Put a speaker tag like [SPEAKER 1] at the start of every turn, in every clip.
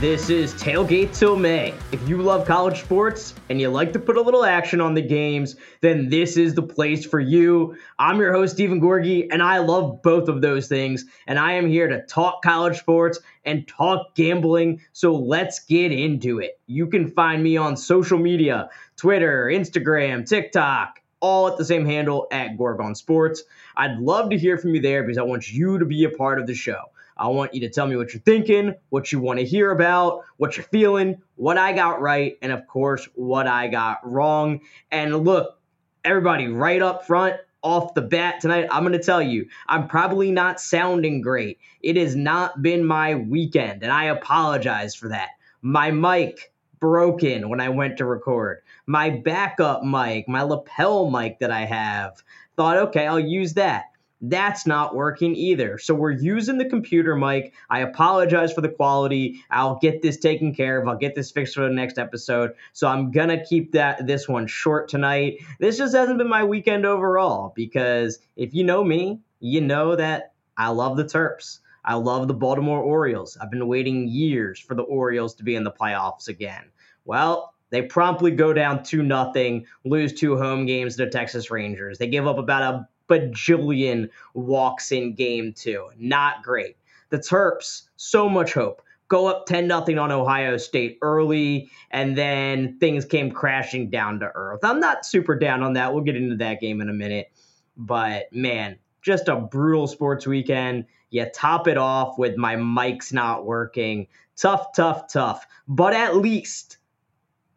[SPEAKER 1] This is Tailgate Till May. If you love college sports and you like to put a little action on the games, then this is the place for you. I'm your host, Steven Gorgie, and I love both of those things. And I am here to talk college sports and talk gambling. So let's get into it. You can find me on social media Twitter, Instagram, TikTok, all at the same handle at Gorgon Sports. I'd love to hear from you there because I want you to be a part of the show. I want you to tell me what you're thinking, what you want to hear about, what you're feeling, what I got right, and of course, what I got wrong. And look, everybody, right up front, off the bat tonight, I'm going to tell you, I'm probably not sounding great. It has not been my weekend, and I apologize for that. My mic broken when I went to record. My backup mic, my lapel mic that I have, thought, okay, I'll use that. That's not working either. So we're using the computer mic. I apologize for the quality. I'll get this taken care of. I'll get this fixed for the next episode. So I'm gonna keep that this one short tonight. This just hasn't been my weekend overall because if you know me, you know that I love the Terps. I love the Baltimore Orioles. I've been waiting years for the Orioles to be in the playoffs again. Well, they promptly go down 2 nothing, lose two home games to the Texas Rangers. They give up about a bajillion walks in game two. Not great. The Terps, so much hope. Go up 10 0 on Ohio State early, and then things came crashing down to earth. I'm not super down on that. We'll get into that game in a minute. But man, just a brutal sports weekend. You top it off with my mics not working. Tough, tough, tough. But at least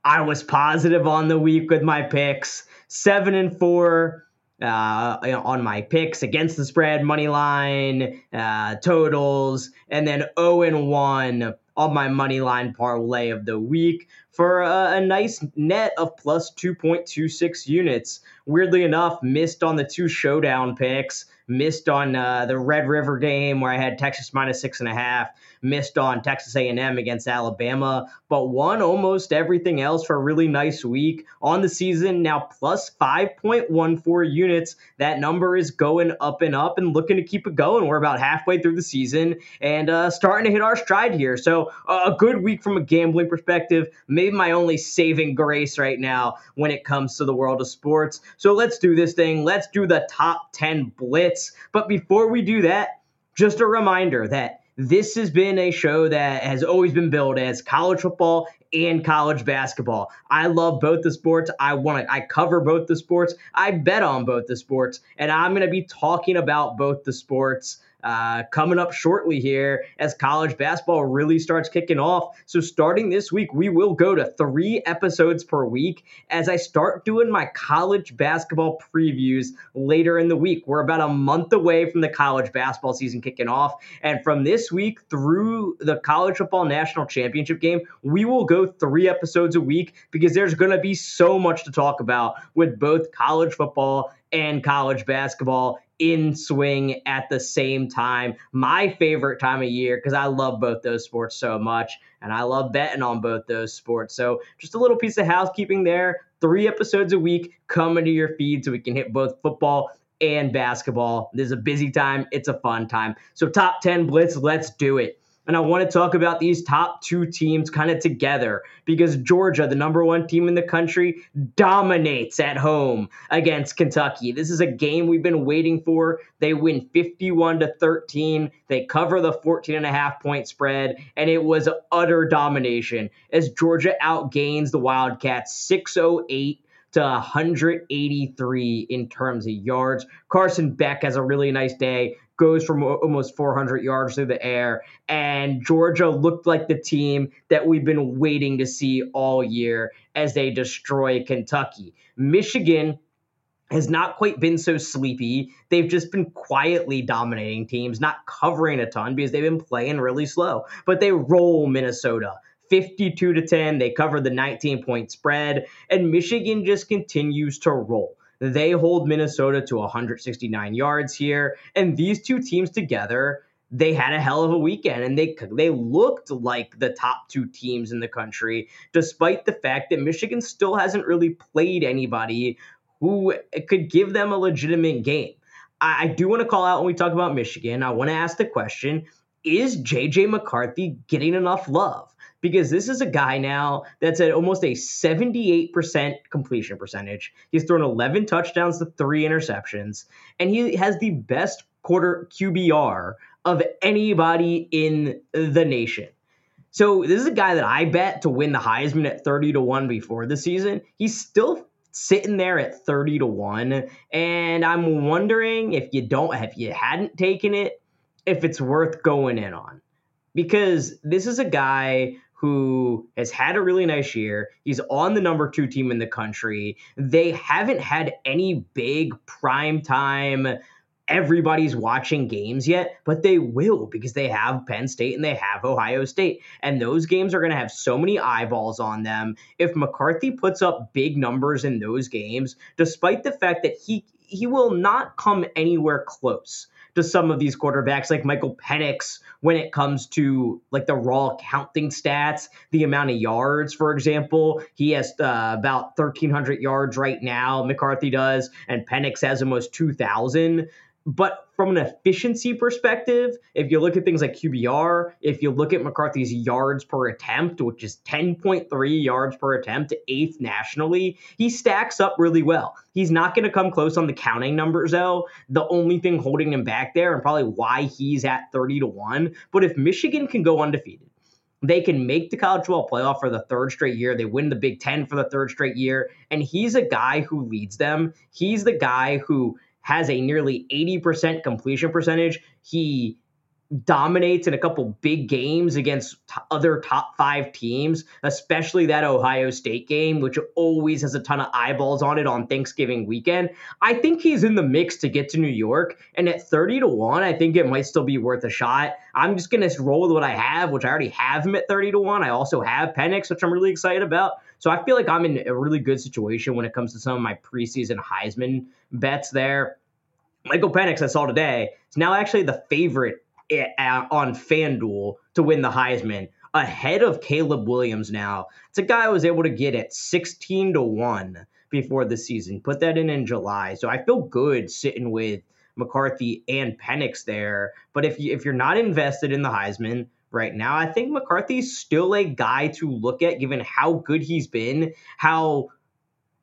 [SPEAKER 1] I was positive on the week with my picks. Seven and four uh, on my picks against the spread, money line, uh, totals, and then 0 and 1 on my money line parlay of the week for a, a, nice net of plus 2.26 units. Weirdly enough, missed on the two showdown picks, missed on uh, the Red River game where I had Texas minus six and a half, missed on Texas A&M against Alabama, but won almost everything else for a really nice week on the season. Now plus 5.14 units. That number is going up and up and looking to keep it going. We're about halfway through the season and uh, starting to hit our stride here. So uh, a good week from a gambling perspective. Maybe my only saving grace right now when it comes to the world of sports. So let's do this thing. Let's do the top 10 blitz. But before we do that, just a reminder that this has been a show that has always been billed as college football and college basketball. I love both the sports. I want to I cover both the sports. I bet on both the sports and I'm going to be talking about both the sports uh, coming up shortly here as college basketball really starts kicking off. So, starting this week, we will go to three episodes per week as I start doing my college basketball previews later in the week. We're about a month away from the college basketball season kicking off. And from this week through the college football national championship game, we will go three episodes a week because there's going to be so much to talk about with both college football and college basketball in swing at the same time. My favorite time of year because I love both those sports so much and I love betting on both those sports. So, just a little piece of housekeeping there. Three episodes a week coming to your feed so we can hit both football and basketball. This is a busy time, it's a fun time. So, top 10 blitz, let's do it. And I want to talk about these top two teams kind of together because Georgia, the number one team in the country, dominates at home against Kentucky. This is a game we've been waiting for. They win 51 to 13. They cover the 14 and a half point spread, and it was utter domination as Georgia outgains the Wildcats 608 to 183 in terms of yards. Carson Beck has a really nice day, goes from almost 400 yards through the air. And Georgia looked like the team that we've been waiting to see all year as they destroy Kentucky. Michigan has not quite been so sleepy. They've just been quietly dominating teams, not covering a ton because they've been playing really slow. But they roll Minnesota. 52 to 10. They cover the 19 point spread, and Michigan just continues to roll. They hold Minnesota to 169 yards here, and these two teams together, they had a hell of a weekend, and they they looked like the top two teams in the country, despite the fact that Michigan still hasn't really played anybody who could give them a legitimate game. I, I do want to call out when we talk about Michigan. I want to ask the question: Is JJ McCarthy getting enough love? Because this is a guy now that's at almost a 78% completion percentage. He's thrown 11 touchdowns to three interceptions, and he has the best quarter QBR of anybody in the nation. So this is a guy that I bet to win the Heisman at 30 to 1 before the season. He's still sitting there at 30 to 1 and I'm wondering if you don't if you hadn't taken it if it's worth going in on. Because this is a guy who has had a really nice year. He's on the number 2 team in the country. They haven't had any big prime time everybody's watching games yet, but they will because they have Penn State and they have Ohio State. And those games are going to have so many eyeballs on them. If McCarthy puts up big numbers in those games, despite the fact that he he will not come anywhere close to some of these quarterbacks like Michael Penix when it comes to like the raw counting stats, the amount of yards, for example. He has uh, about 1,300 yards right now, McCarthy does, and Penix has almost 2,000. But from an efficiency perspective, if you look at things like QBR, if you look at McCarthy's yards per attempt, which is 10.3 yards per attempt, eighth nationally, he stacks up really well. He's not going to come close on the counting numbers, though. The only thing holding him back there, and probably why he's at 30 to 1. But if Michigan can go undefeated, they can make the college football playoff for the third straight year. They win the Big Ten for the third straight year. And he's a guy who leads them. He's the guy who has a nearly 80% completion percentage. He dominates in a couple big games against t- other top five teams, especially that Ohio State game, which always has a ton of eyeballs on it on Thanksgiving weekend. I think he's in the mix to get to New York. And at 30 to 1, I think it might still be worth a shot. I'm just going to roll with what I have, which I already have him at 30 to 1. I also have Penix, which I'm really excited about. So I feel like I'm in a really good situation when it comes to some of my preseason Heisman bets there. Michael Penix, I saw today, is now actually the favorite Uh, on FanDuel to win the Heisman ahead of Caleb Williams now. It's a guy I was able to get at 16 to 1 before the season. Put that in in July. So I feel good sitting with McCarthy and Penix there. But if you if you're not invested in the Heisman right now, I think McCarthy's still a guy to look at given how good he's been, how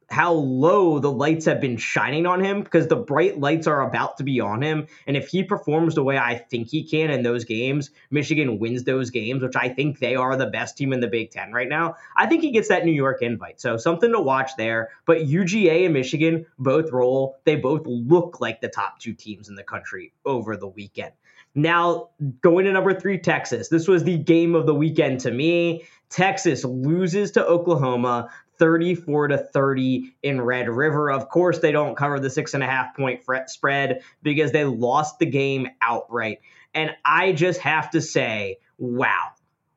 [SPEAKER 1] how low the lights have been shining on him because the bright lights are about to be on him. And if he performs the way I think he can in those games, Michigan wins those games, which I think they are the best team in the Big Ten right now. I think he gets that New York invite. So something to watch there. But UGA and Michigan both roll. They both look like the top two teams in the country over the weekend. Now, going to number three, Texas. This was the game of the weekend to me. Texas loses to Oklahoma 34 to 30 in Red River. Of course, they don't cover the six and a half point spread because they lost the game outright. And I just have to say, wow,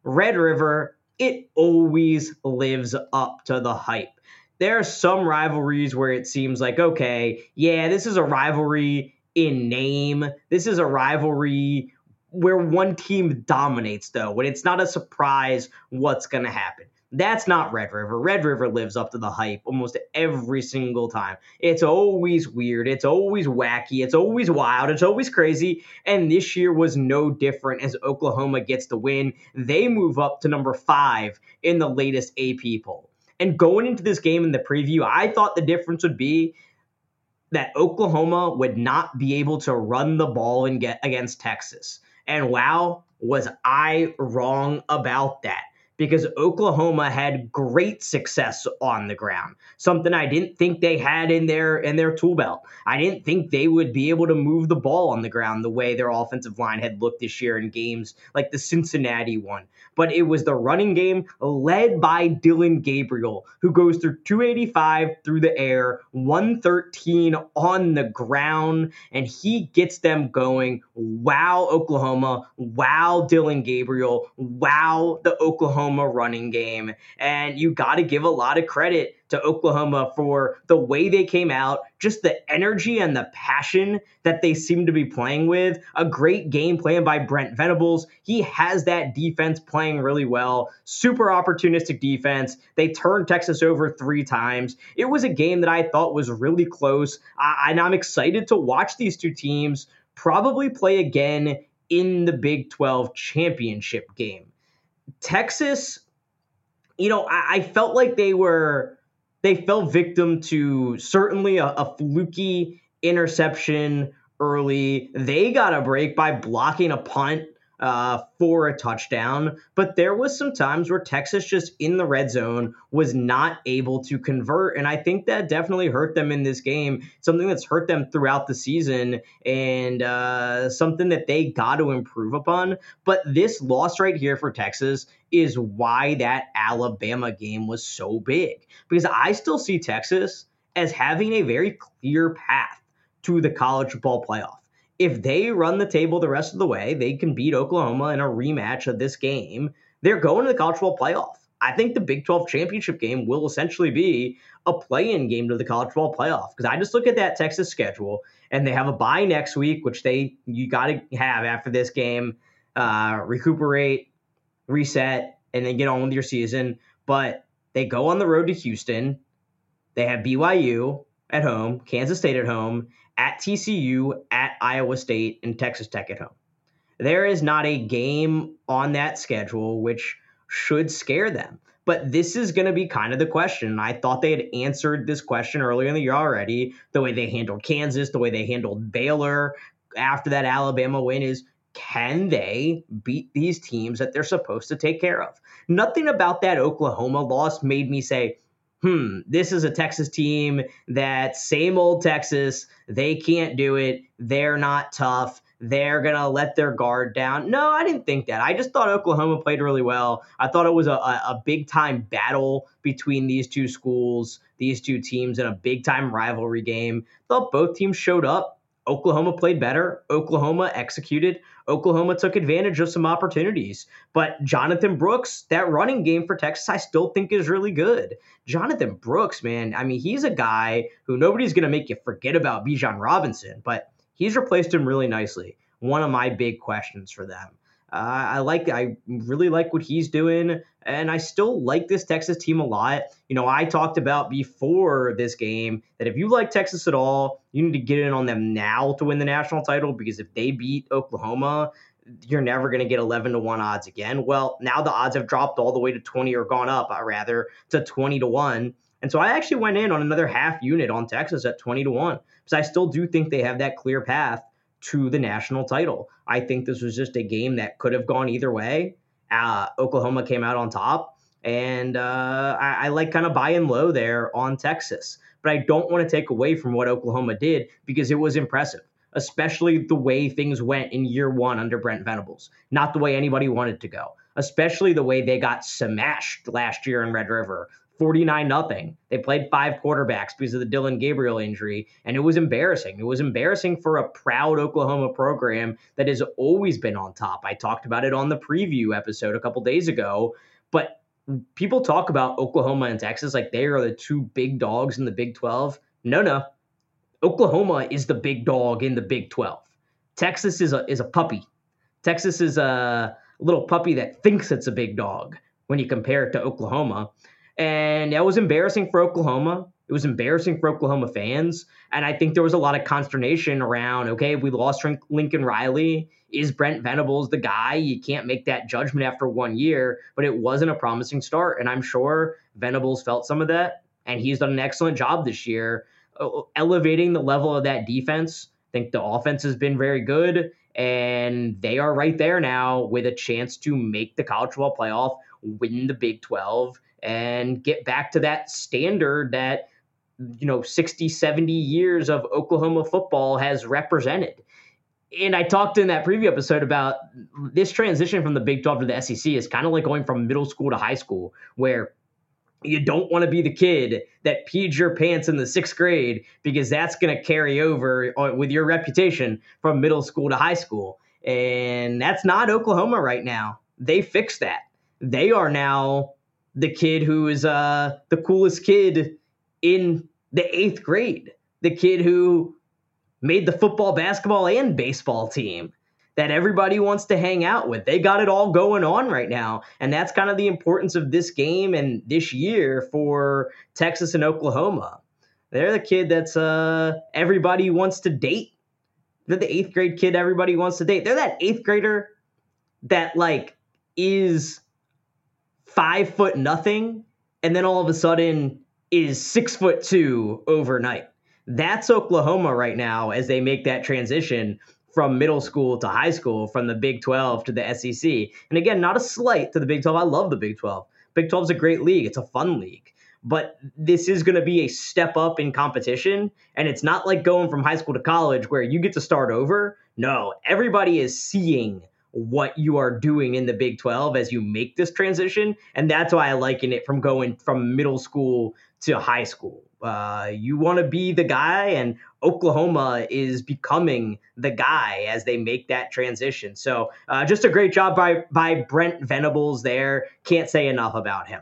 [SPEAKER 1] Red River, it always lives up to the hype. There are some rivalries where it seems like, okay, yeah, this is a rivalry in name. This is a rivalry where one team dominates, though, when it's not a surprise what's going to happen. That's not Red River. Red River lives up to the hype almost every single time. It's always weird. It's always wacky. It's always wild. It's always crazy. And this year was no different as Oklahoma gets the win. They move up to number five in the latest AP poll. And going into this game in the preview, I thought the difference would be that Oklahoma would not be able to run the ball and get against Texas. And wow, was I wrong about that because Oklahoma had great success on the ground. Something I didn't think they had in their in their tool belt. I didn't think they would be able to move the ball on the ground the way their offensive line had looked this year in games like the Cincinnati one. But it was the running game led by Dillon Gabriel, who goes through 285 through the air, 113 on the ground, and he gets them going. Wow, Oklahoma. Wow, Dillon Gabriel. Wow, the Oklahoma Oklahoma running game. And you got to give a lot of credit to Oklahoma for the way they came out, just the energy and the passion that they seem to be playing with. A great game plan by Brent Venables. He has that defense playing really well. Super opportunistic defense. They turned Texas over three times. It was a game that I thought was really close. I- and I'm excited to watch these two teams probably play again in the Big 12 championship game. Texas you know, I, I felt like they were they fell victim to certainly a, a fluky interception early. They got a break by blocking a punt uh, for a touchdown. But there was some times where Texas just in the red zone was not able to convert, and I think that definitely hurt them in this game. Something that's hurt them throughout the season, and uh, something that they got to improve upon. But this loss right here for Texas is why that Alabama game was so big because I still see Texas as having a very clear path to the college football playoff if they run the table the rest of the way, they can beat Oklahoma in a rematch of this game. They're going to the college football playoff. I think the Big 12 championship game will essentially be a play-in game to the college football playoff because I just look at that Texas schedule and they have a bye next week, which they you got to have after this game, uh, recuperate, reset, and then get on with your season. But they go on the road to Houston. They have BYU at home, Kansas State at home, at TCU, at Iowa State, and Texas Tech at home. There is not a game on that schedule which should scare them. But this is going to be kind of the question. I thought they had answered this question earlier in the year already. The way they handled Kansas, the way they handled Baylor after that Alabama win is can they beat these teams that they're supposed to take care of? Nothing about that Oklahoma loss made me say, hmm, this is a Texas team that same old Texas, they can't do it. They're not tough. They're going to let their guard down. No, I didn't think that. I just thought Oklahoma played really well. I thought it was a, a big time battle between these two schools, these two teams in a big time rivalry game. Thought both teams showed up. Oklahoma played better. Oklahoma executed. Oklahoma took advantage of some opportunities. But Jonathan Brooks, that running game for Texas, I still think is really good. Jonathan Brooks, man, I mean, he's a guy who nobody's going to make you forget about Bijan Robinson, but he's replaced him really nicely. One of my big questions for them. Uh, I like, I really like what he's doing, and I still like this Texas team a lot. You know, I talked about before this game that if you like Texas at all, you need to get in on them now to win the national title because if they beat Oklahoma, you're never going to get 11 to 1 odds again. Well, now the odds have dropped all the way to 20 or gone up, uh, rather, to 20 to 1. And so I actually went in on another half unit on Texas at 20 to 1 because I still do think they have that clear path to the national title. I think this was just a game that could have gone either way. Uh, Oklahoma came out on top, and uh, I, I like kind of buying low there on Texas. But I don't want to take away from what Oklahoma did because it was impressive, especially the way things went in year one under Brent Venables. Not the way anybody wanted to go, especially the way they got smashed last year in Red River. 49 nothing. They played five quarterbacks because of the Dillon Gabriel injury, and it was embarrassing. It was embarrassing for a proud Oklahoma program that has always been on top. I talked about it on the preview episode a couple days ago, but people talk about Oklahoma and Texas like they are the two big dogs in the Big 12. No, no. Oklahoma is the big dog in the Big 12. Texas is a is a puppy. Texas is a little puppy that thinks it's a big dog when you compare it to Oklahoma. And that was embarrassing for Oklahoma. It was embarrassing for Oklahoma fans. And I think there was a lot of consternation around okay, we lost Lincoln Riley. Is Brent Venables the guy? You can't make that judgment after one year, but it wasn't a promising start. And I'm sure Venables felt some of that. And he's done an excellent job this year uh, elevating the level of that defense. I think the offense has been very good. And they are right there now with a chance to make the college football playoff, win the Big 12 and get back to that standard that you know 60 70 years of oklahoma football has represented. And i talked in that preview episode about this transition from the big 12 to the sec is kind of like going from middle school to high school where you don't want to be the kid that peed your pants in the sixth grade because that's going to carry over uh, with your reputation from middle school to high school. And that's not oklahoma right now. They fixed that. They are now the kid who is uh, the coolest kid in the eighth grade, the kid who made the football, basketball, and baseball team that everybody wants to hang out with. They got it all going on right now. And that's kind of the importance of this game and this year for Texas and Oklahoma. They're the kid that's uh, everybody wants to date. They're the eighth grade kid everybody wants to date. They're that eighth grader that like is five foot nothing, and then all of a sudden is six foot two overnight. That's Oklahoma right now as they make that transition from middle school to high school, from the Big 12 to the SEC. And again, not a slight to the Big 12. I love the Big 12. Big 12 is a great league, it's a fun league. But this is going to be a step up in competition. And it's not like going from high school to college where you get to start over. No, everybody is seeing what you are doing in the Big 12 as you make this transition. And that's why I liken it from going from middle school to high school. Uh, you want to be the guy, and Oklahoma is becoming the guy as they make that transition. So, uh, just a great job by by Brent Venables there. Can't say enough about him.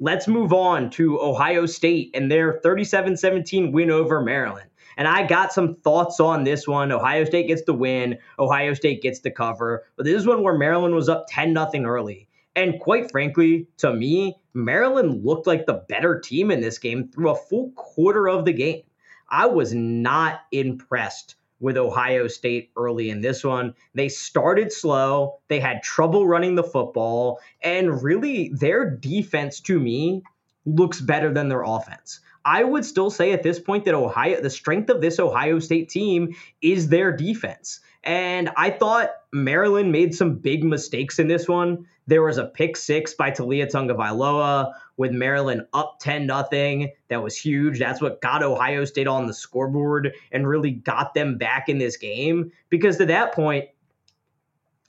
[SPEAKER 1] Let's move on to Ohio State and their 37 17 win over Maryland. And I got some thoughts on this one. Ohio State gets the win, Ohio State gets the cover. But this is one where Maryland was up 10 0 early. And quite frankly, to me, Maryland looked like the better team in this game through a full quarter of the game. I was not impressed with Ohio State early in this one. They started slow, they had trouble running the football, and really their defense to me looks better than their offense. I would still say at this point that Ohio, the strength of this Ohio State team is their defense. And I thought Maryland made some big mistakes in this one. There was a pick six by Taulia Tagovailoa with Maryland up 10 nothing. That was huge. That's what got Ohio State on the scoreboard and really got them back in this game. Because to that point,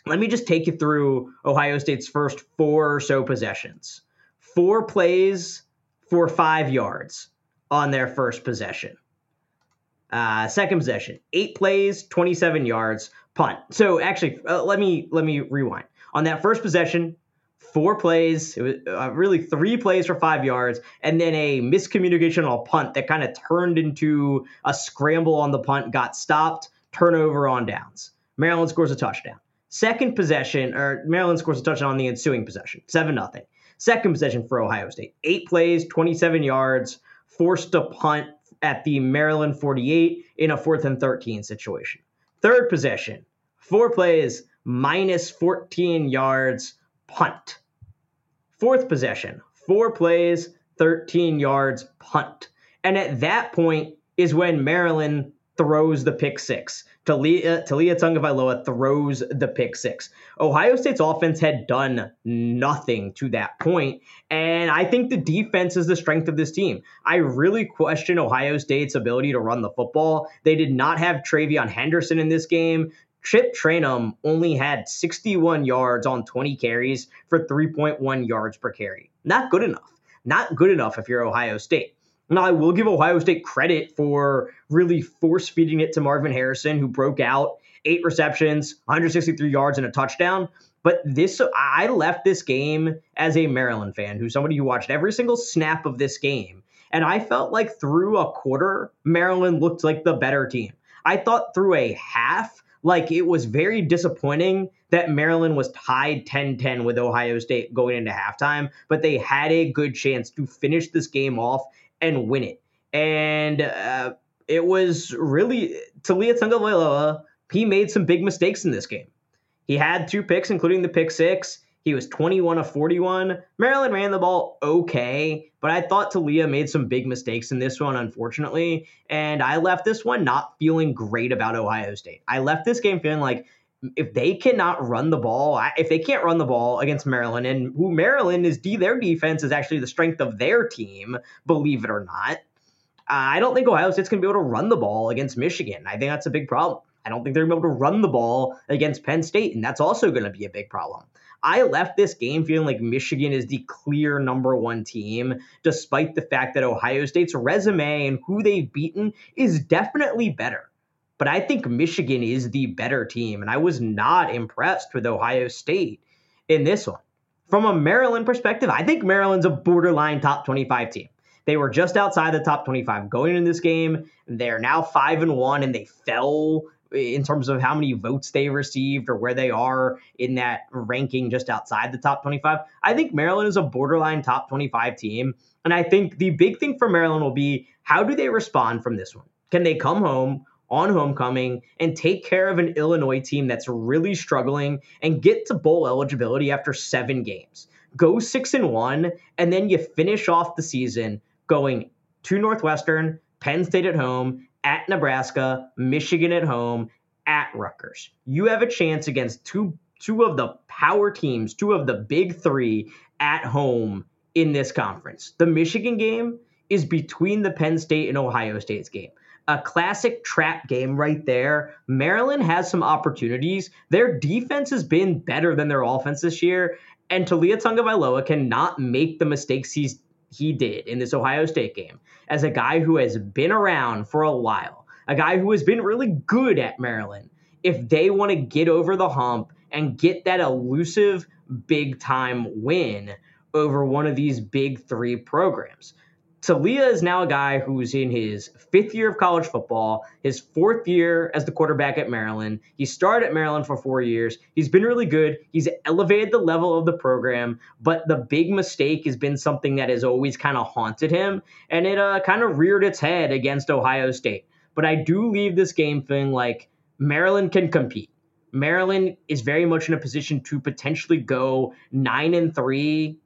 [SPEAKER 1] let me just take you through Ohio State's first four or so possessions. Four plays for five yards on their first possession. Uh, second possession, eight plays, 27 yards, punt. So actually, uh, let me let me rewind. On that first possession, four plays, it was uh, really three plays for five yards, and then a miscommunication on a punt that kind of turned into a scramble on the punt, got stopped, turnover on downs. Maryland scores a touchdown. Second possession, or Maryland scores a touchdown on the ensuing possession, seven nothing. Second possession for Ohio State, eight plays, 27 yards, forced to punt at the Maryland 48 in a fourth and 13 situation. Third possession, four plays, minus 14 yards, punt. Fourth possession, four plays, 13 yards, punt. And at that point is when Maryland throws the pick six. Taulia, Taulia Tagovailoa throws the pick six. Ohio State's offense had done nothing to that point, and I think the defense is the strength of this team. I really question Ohio State's ability to run the football. They did not have TreVeyon Henderson in this game. Chip Trayanum only had 61 yards on 20 carries for 3.1 yards per carry. Not good enough. Not good enough if you're Ohio State. Now, I will give Ohio State credit for really force feeding it to Marvin Harrison, who broke out eight receptions, 163 yards, and a touchdown. But this, I left this game as a Maryland fan, who's somebody who watched every single snap of this game. And I felt like through a quarter, Maryland looked like the better team. I thought through a half, like it was very disappointing that Maryland was tied 10 10 with Ohio State going into halftime, but they had a good chance to finish this game off and win it. And uh, it was really Taulia Tagovailoa. He made some big mistakes in this game. He had two picks, including the pick six. He was 21 of 41. Maryland ran the ball okay, but I thought Taulia made some big mistakes in this one, unfortunately. And I left this one not feeling great about Ohio State. I left this game feeling like if they cannot run the ball, if they can't run the ball against Maryland, and who Maryland is, their defense is actually the strength of their team, believe it or not. I don't think Ohio State's going to be able to run the ball against Michigan. I think that's a big problem. I don't think they're going to be able to run the ball against Penn State, and that's also going to be a big problem. I left this game feeling like Michigan is the clear number one team, despite the fact that Ohio State's resume and who they've beaten is definitely better. But I think Michigan is the better team, and I was not impressed with Ohio State in this one. From a Maryland perspective, I think Maryland's a borderline top 25 team. They were just outside the top 25 going in this game. They're now 5 and 1 and they fell in terms of how many votes they received or where they are in that ranking just outside the top 25. I think Maryland is a borderline top 25 team. And I think the big thing for Maryland will be how do they respond from this one? Can they come home on homecoming and take care of an Illinois team that's really struggling and get to bowl eligibility after seven games. go six and one, and then you finish off the season going to Northwestern, Penn State at home, at Nebraska, Michigan at home, at Rutgers. You have a chance against two two of the power teams, two of the big three at home in this conference. The Michigan game is between the Penn State and Ohio State's game. A classic trap game right there. Maryland has some opportunities. Their defense has been better than their offense this year, and Taulia Tagovailoa cannot make the mistakes he's he did in this Ohio State game as a guy who has been around for a while, a guy who has been really good at Maryland. If they want to get over the hump and get that elusive big time win over one of these big three programs. Taulia is now a guy who's in his fifth year of college football, his fourth year as the quarterback at Maryland. He started at Maryland for four years. He's been really good. He's elevated the level of the program, but the big mistake has been something that has always kind of haunted him, and it uh, kind of reared its head against Ohio State. But I do leave this game feeling like Maryland can compete. Maryland is very much in a position to potentially go nine and three,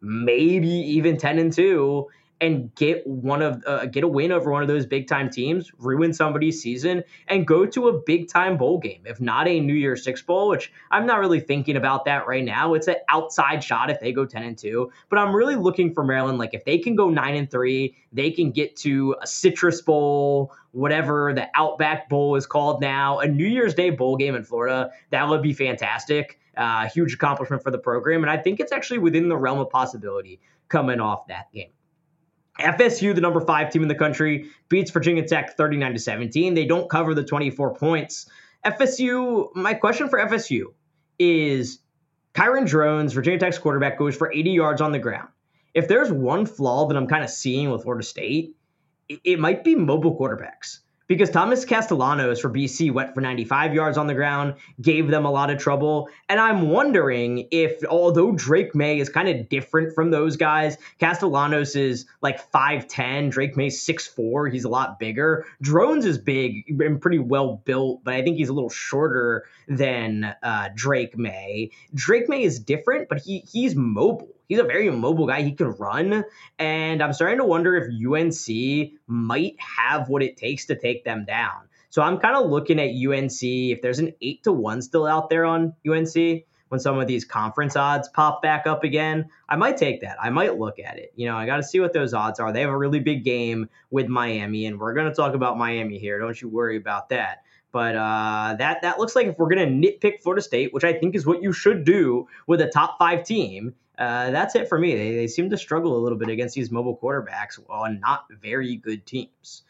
[SPEAKER 1] maybe even ten and two, and get one of uh, get a win over one of those big time teams, ruin somebody's season, and go to a big time bowl game. If not a New Year's Six bowl, which I'm not really thinking about that right now. It's an outside shot if they go ten and two, but I'm really looking for Maryland. Like if they can go nine and three, they can get to a Citrus Bowl, whatever the Outback Bowl is called now, a New Year's Day bowl game in Florida. That would be fantastic. Uh, huge accomplishment for the program, and I think it's actually within the realm of possibility coming off that game. FSU, the number five team in the country, beats Virginia Tech 39 to 17. They don't cover the 24 points. FSU, my question for FSU is Kyron Drones, Virginia Tech's quarterback, goes for 80 yards on the ground. If there's one flaw that I'm kind of seeing with Florida State, it, it might be mobile quarterbacks because Thomas Castellanos for BC went for 95 yards on the ground, gave them a lot of trouble. And I'm wondering if, although Drake Maye is kind of different from those guys, Castellanos is like 5'10, Drake Maye's 6'4, he's a lot bigger. Drones is big and pretty well built, but I think he's a little shorter than uh, Drake Maye. Drake Maye is different, but he he's mobile he's a very mobile guy. He can run. And I'm starting to wonder if UNC might have what it takes to take them down. So I'm kind of looking at UNC. If there's an eight to one still out there on UNC, when some of these conference odds pop back up again, I might take that. I might look at it. You know, I got to see what those odds are. They have a really big game with Miami, and we're going to talk about Miami here. Don't you worry about that. But uh, that that looks like if we're going to nitpick Florida State, which I think is what you should do with a top five team, uh, that's it for me. They, they seem to struggle a little bit against these mobile quarterbacks on not very good teams.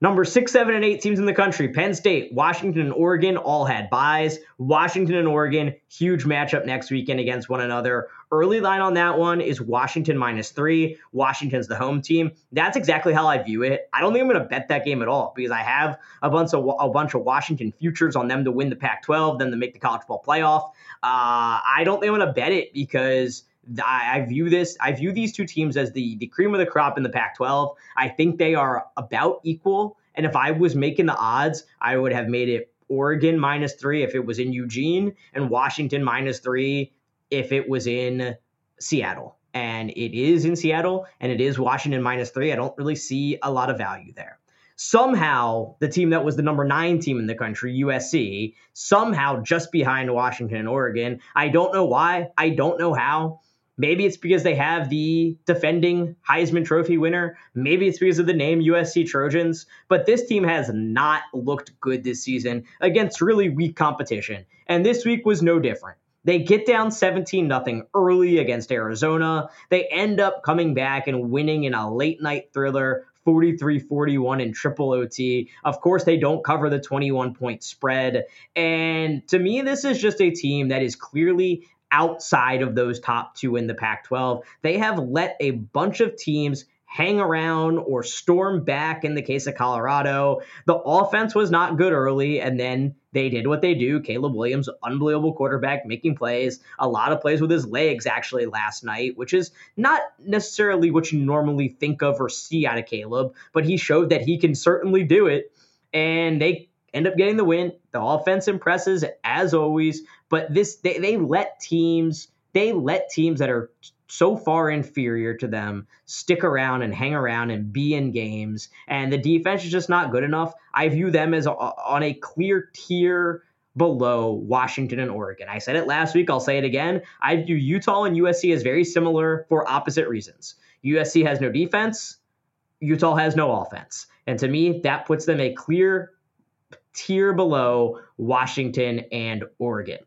[SPEAKER 1] Number six, seven, and eight teams in the country Penn State, Washington, and Oregon all had byes. Washington and Oregon, huge matchup next weekend against one another. Early line on that one is Washington minus three. Washington's the home team. That's exactly how I view it. I don't think I'm going to bet that game at all because I have a bunch of a bunch of Washington futures on them to win the Pac-12, then to make the college football playoff. Uh, I don't think I'm going to bet it because I, view this, I view these two teams as the the cream of the crop in the Pac-12. I think they are about equal. And if I was making the odds, I would have made it Oregon minus three if it was in Eugene, and Washington minus three if it was in Seattle. And it is in Seattle, and it is Washington minus three. I don't really see a lot of value there somehow the team that was the number nine team in the country, USC, somehow just behind Washington and Oregon. I don't know why. I don't know how. Maybe it's because they have the defending Heisman Trophy winner. Maybe it's because of the name USC Trojans. But this team has not looked good this season against really weak competition. And this week was no different. They get down 17 0 early against Arizona. They end up coming back and winning in a late night thriller 43 41 in triple OT. Of course, they don't cover the 21 point spread. And to me, this is just a team that is clearly outside of those top two in the Pac 12. They have let a bunch of teams hang around or storm back in the case of Colorado. The offense was not good early, and then they did what they do. Caleb Williams, unbelievable quarterback, making plays, a lot of plays with his legs actually last night, which is not necessarily what you normally think of or see out of Caleb, but he showed that he can certainly do it. And they end up getting the win. The offense impresses as always, but this they, they let teams they let teams that are so far inferior to them stick around and hang around and be in games. And the defense is just not good enough. I view them as a, on a clear tier below Washington and Oregon. I said it last week, I'll say it again. I view Utah and USC as very similar for opposite reasons. USC has no defense, Utah has no offense. And to me, that puts them a clear tier below Washington and Oregon.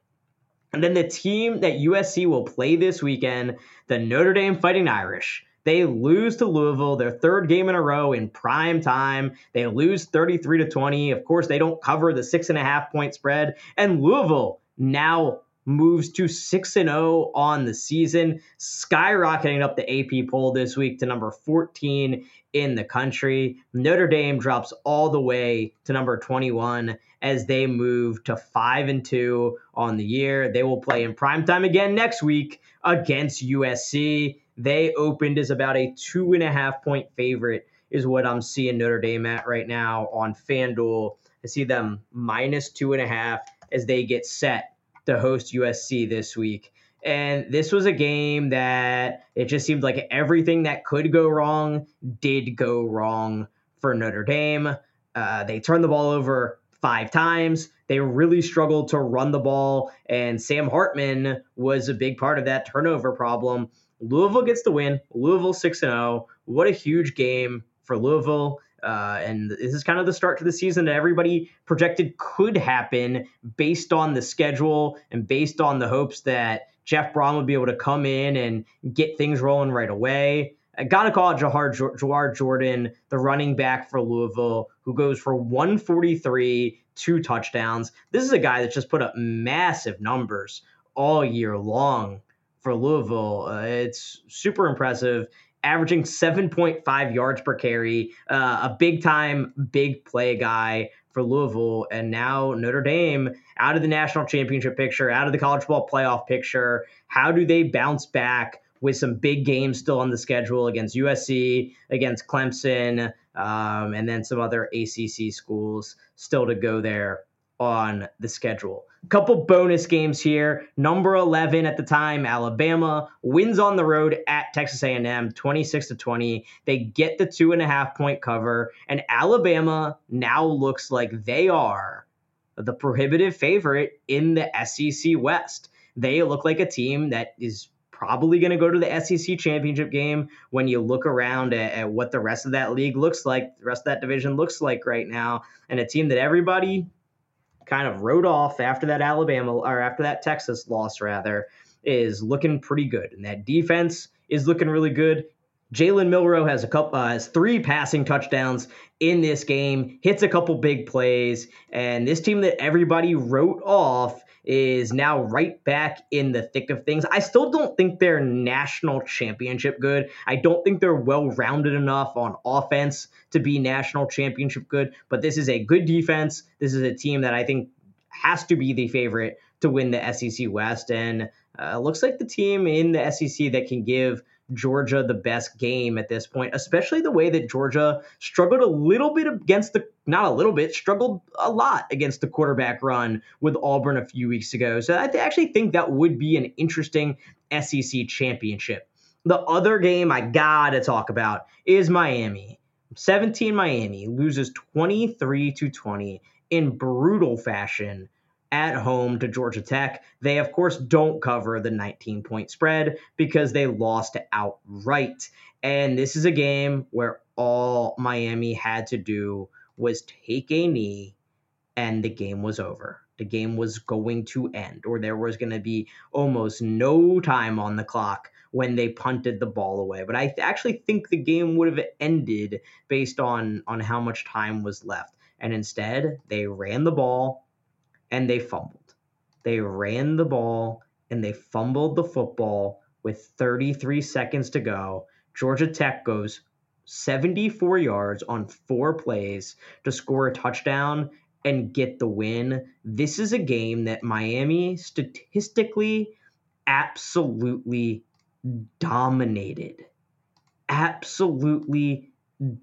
[SPEAKER 1] And then the team that USC will play this weekend, the Notre Dame Fighting Irish. They lose to Louisville, their third game in a row in prime time. They lose 33 to 20. Of course, they don't cover the six and a half point spread. And Louisville now moves to 6 and 0 on the season, skyrocketing up the AP poll this week to number 14 in the country. Notre Dame drops all the way to number 21 as they move to 5 and 2 on the year. They will play in primetime again next week against USC. They opened as about a two and a half point favorite, is what I'm seeing Notre Dame at right now on FanDuel. I see them minus two and a half as they get set to host USC this week. And this was a game that it just seemed like everything that could go wrong did go wrong for Notre Dame. Uh, they turned the ball over five times. They really struggled to run the ball, and Sam Hartman was a big part of that turnover problem. Louisville gets the win. Louisville 6 0. What a huge game for Louisville. Uh, and this is kind of the start to the season that everybody projected could happen based on the schedule and based on the hopes that Jeff Brohm would be able to come in and get things rolling right away. Got to call Jawhar, Jordan, the running back for Louisville, who goes for 143, two touchdowns. This is a guy that just put up massive numbers all year long for Louisville. Uh, it's super impressive averaging 7.5 yards per carry, uh, a big time, big play guy for Louisville. And now Notre Dame out of the national championship picture, out of the college ball playoff picture. How do they bounce back with some big games still on the schedule against USC, against Clemson, um, and then some other ACC schools still to go there on the schedule? A couple bonus games here. Number 11 at the time, Alabama wins on the road at Texas A&M, 26 to 20. They get the two and a half point cover, and Alabama now looks like they are the prohibitive favorite in the SEC West. They look like a team that is probably going to go to the SEC championship game when you look around at, at, what the rest of that league looks like, the rest of that division looks like right now, and a team that everybody kind of wrote off after that Alabama or after that Texas loss, rather, is looking pretty good. And that defense is looking really good. Jalen Milrow has a couple, uh, has three passing touchdowns in this game, hits a couple big plays, and this team that everybody wrote off is now right back in the thick of things. I still don't think they're national championship good. I don't think they're well rounded enough on offense to be national championship good, but this is a good defense. This is a team that I think has to be the favorite to win the SEC West. And uh, looks like the team in the SEC that can give Georgia the best game at this point, especially the way that Georgia struggled a little bit against the, not a little bit, struggled a lot against the quarterback run with Auburn a few weeks ago. So I actually think that would be an interesting SEC championship. The other game I got to talk about is Miami. 17 Miami loses 23 to 20 in brutal fashion at home to Georgia Tech. They, of course, don't cover the 19 point spread because they lost outright. And this is a game where all Miami had to do was take a knee and the game was over. The game was going to end, or there was going to be almost no time on the clock when they punted the ball away. But I actually think the game would have ended based on on how much time was left. And instead, they ran the ball and they fumbled. They ran the ball and they fumbled the football with 33 seconds to go. Georgia Tech goes 74 yards on four plays to score a touchdown and get the win. This is a game that Miami statistically absolutely dominated. Absolutely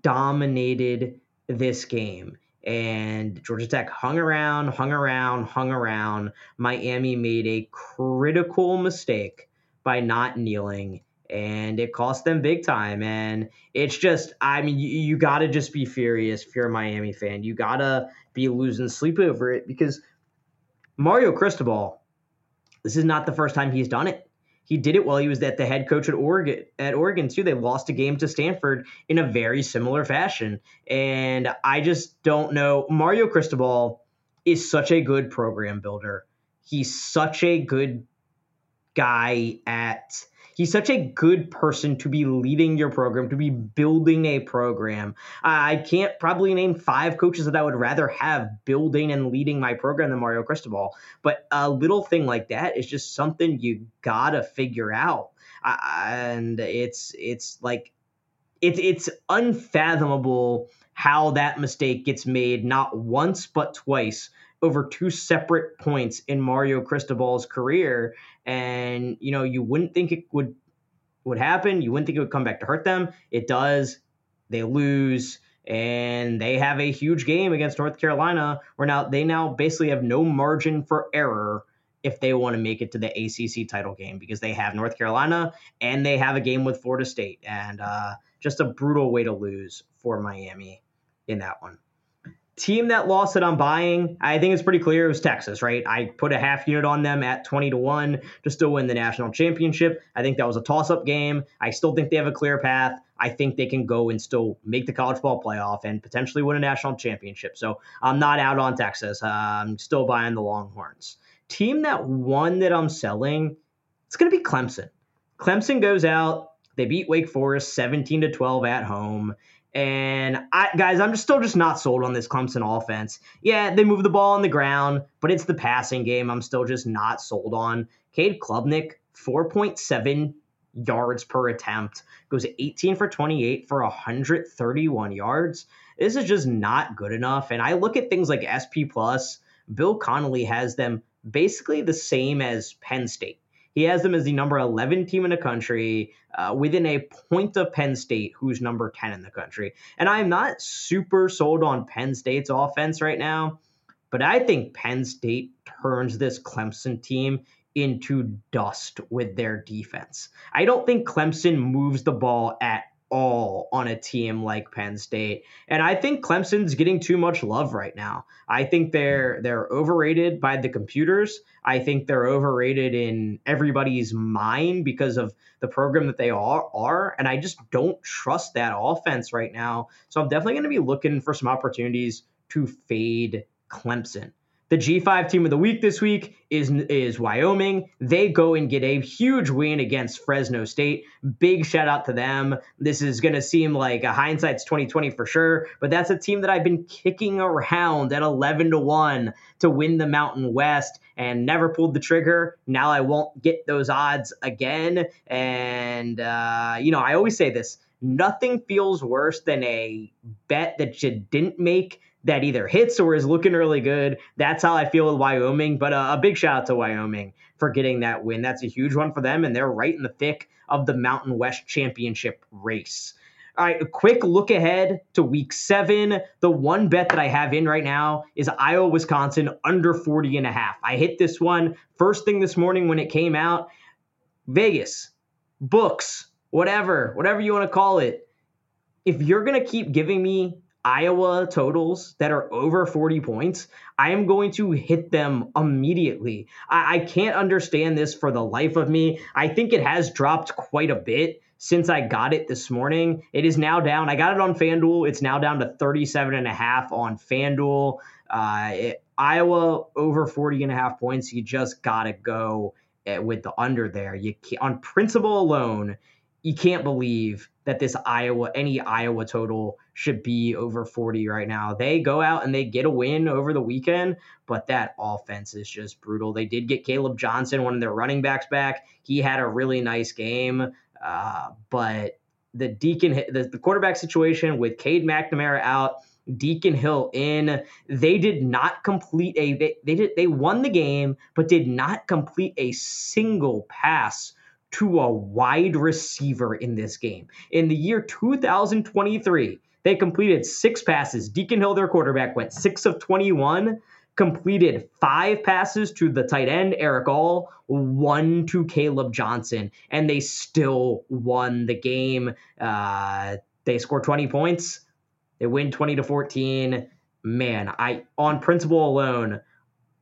[SPEAKER 1] dominated this game. And Georgia Tech hung around, hung around, hung around. Miami made a critical mistake by not kneeling and it cost them big time. And it's just, I mean, you, you got to just be furious if you're a Miami fan. You got to be losing sleep over it because Mario Cristobal, this is not the first time he's done it. He did it while he was at the head coach at Oregon. At Oregon too, they lost a game to Stanford in a very similar fashion, and I just don't know. Mario Cristobal is such a good program builder. He's such a good guy at he's such a good person to be leading your program, to be building a program. I can't probably name five coaches that I would rather have building and leading my program than Mario Cristobal. But a little thing like that is just something you gotta figure out, and it's it's like it's it's unfathomable how that mistake gets made not once but twice over two separate points in Mario Cristobal's career. And, you know, you wouldn't think it would would happen. You wouldn't think it would come back to hurt them. It does. They lose and they have a huge game against North Carolina where now they now basically have no margin for error if they want to make it to the ACC title game because they have North Carolina and they have a game with Florida State and uh, just a brutal way to lose for Miami in that one team that lost that I'm buying, I think it's pretty clear it was Texas, right? I put a half unit on them at 20 to 1 just to win the national championship. I think that was a toss up game. I still think they have a clear path. I think they can go and still make the college ball playoff and potentially win a national championship. So I'm not out on Texas. I'm still buying the Longhorns. Team that won that I'm selling, it's going to be Clemson. Clemson goes out. They beat Wake Forest 17 to 12 at home. And I, guys, I'm just still just not sold on this Clemson offense. Yeah, they move the ball on the ground, but it's the passing game I'm still just not sold on. Cade Klubnik, 4.7 yards per attempt, goes 18 for 28 for 131 yards. This is just not good enough. And I look at things like SP Plus. Bill Connelly has them basically the same as Penn State. He has them as the number 11 team in the country, uh, within a point of Penn State, who's number 10 in the country. And I'm not super sold on Penn State's offense right now, but I think Penn State turns this Clemson team into dust with their defense. I don't think Clemson moves the ball at all on a team like Penn State. And I think Clemson's getting too much love right now. I think they're they're overrated by the computers. I think they're overrated in everybody's mind because of the program that they are are and I just don't trust that offense right now. So I'm definitely going to be looking for some opportunities to fade Clemson. The G5 team of the week this week is is Wyoming. They go and get a huge win against Fresno State. Big shout out to them. This is going to seem like a hindsight's 2020 for sure, but that's a team that I've been kicking around at 11 to 1 to win the Mountain West and never pulled the trigger. Now I won't get those odds again. And uh, you know, I always say this, nothing feels worse than a bet that you didn't make that either hits or is looking really good. That's how I feel with Wyoming. But uh, a big shout out to Wyoming for getting that win. That's a huge one for them, and they're right in the thick of the Mountain West Championship race. All right, a quick look ahead to week seven. The one bet that I have in right now is Iowa, Wisconsin under 40 and a half. I hit this one first thing this morning when it came out. Vegas, books, whatever, whatever you want to call it. If you're going to keep giving me Iowa totals that are over 40 points, I am going to hit them immediately. I, I, can't understand this for the life of me. I think it has dropped quite a bit since I got it this morning. It is now down. I got it on FanDuel. It's now down to 37 and a half on FanDuel. Uh, it, Iowa over 40 and a half points. You just got to go eh, with the under there. You on principle alone, you can't believe that this Iowa, any Iowa total should be over 40 right now. They go out and they get a win over the weekend, but that offense is just brutal. They did get Kaleb Johnson, one of their running backs, back. He had a really nice game, uh, but the Deacon, the, the quarterback situation with Cade McNamara out, Deacon Hill in. They did not complete a they, they did they won the game, but did not complete a single pass to a wide receiver in this game. In the year 2023, they completed six passes. Deacon Hill, their quarterback, went six of 21 completed five passes to the tight end, Erick All, one to Kaleb Johnson, and they still won the game. Uh, they scored 20 points. They win 20 to 14. Man, I on principle alone,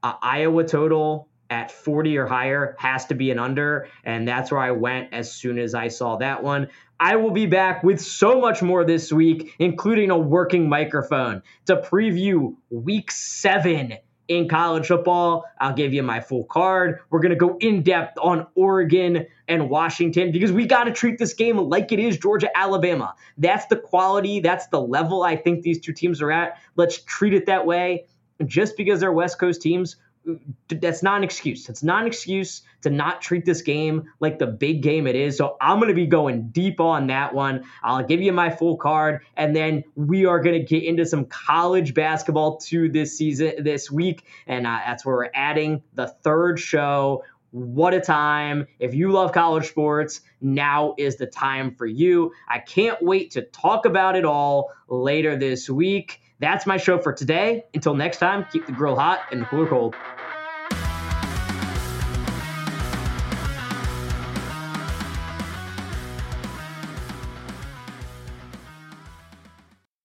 [SPEAKER 1] uh, Iowa total at 40 or higher has to be an under, and that's where I went as soon as I saw that one. I will be back with so much more this week, including a working microphone to preview week seven in college football. I'll give you my full card. We're going to go in depth on Oregon and Washington because we got to treat this game like it is Georgia Alabama. That's the quality, that's the level I think these two teams are at. Let's treat it that way. Just because they're West Coast teams, that's not an excuse. It's not an excuse to not treat this game like the big game it is. So I'm going to be going deep on that one. I'll give you my full card, and then we are going to get into some college basketball to this season, this week, and uh, that's where we're adding the third show. What a time. If you love college sports, now is the time for you. I can't wait to talk about it all later this week. That's my show for today. Until next time, keep the grill hot and the cooler cold.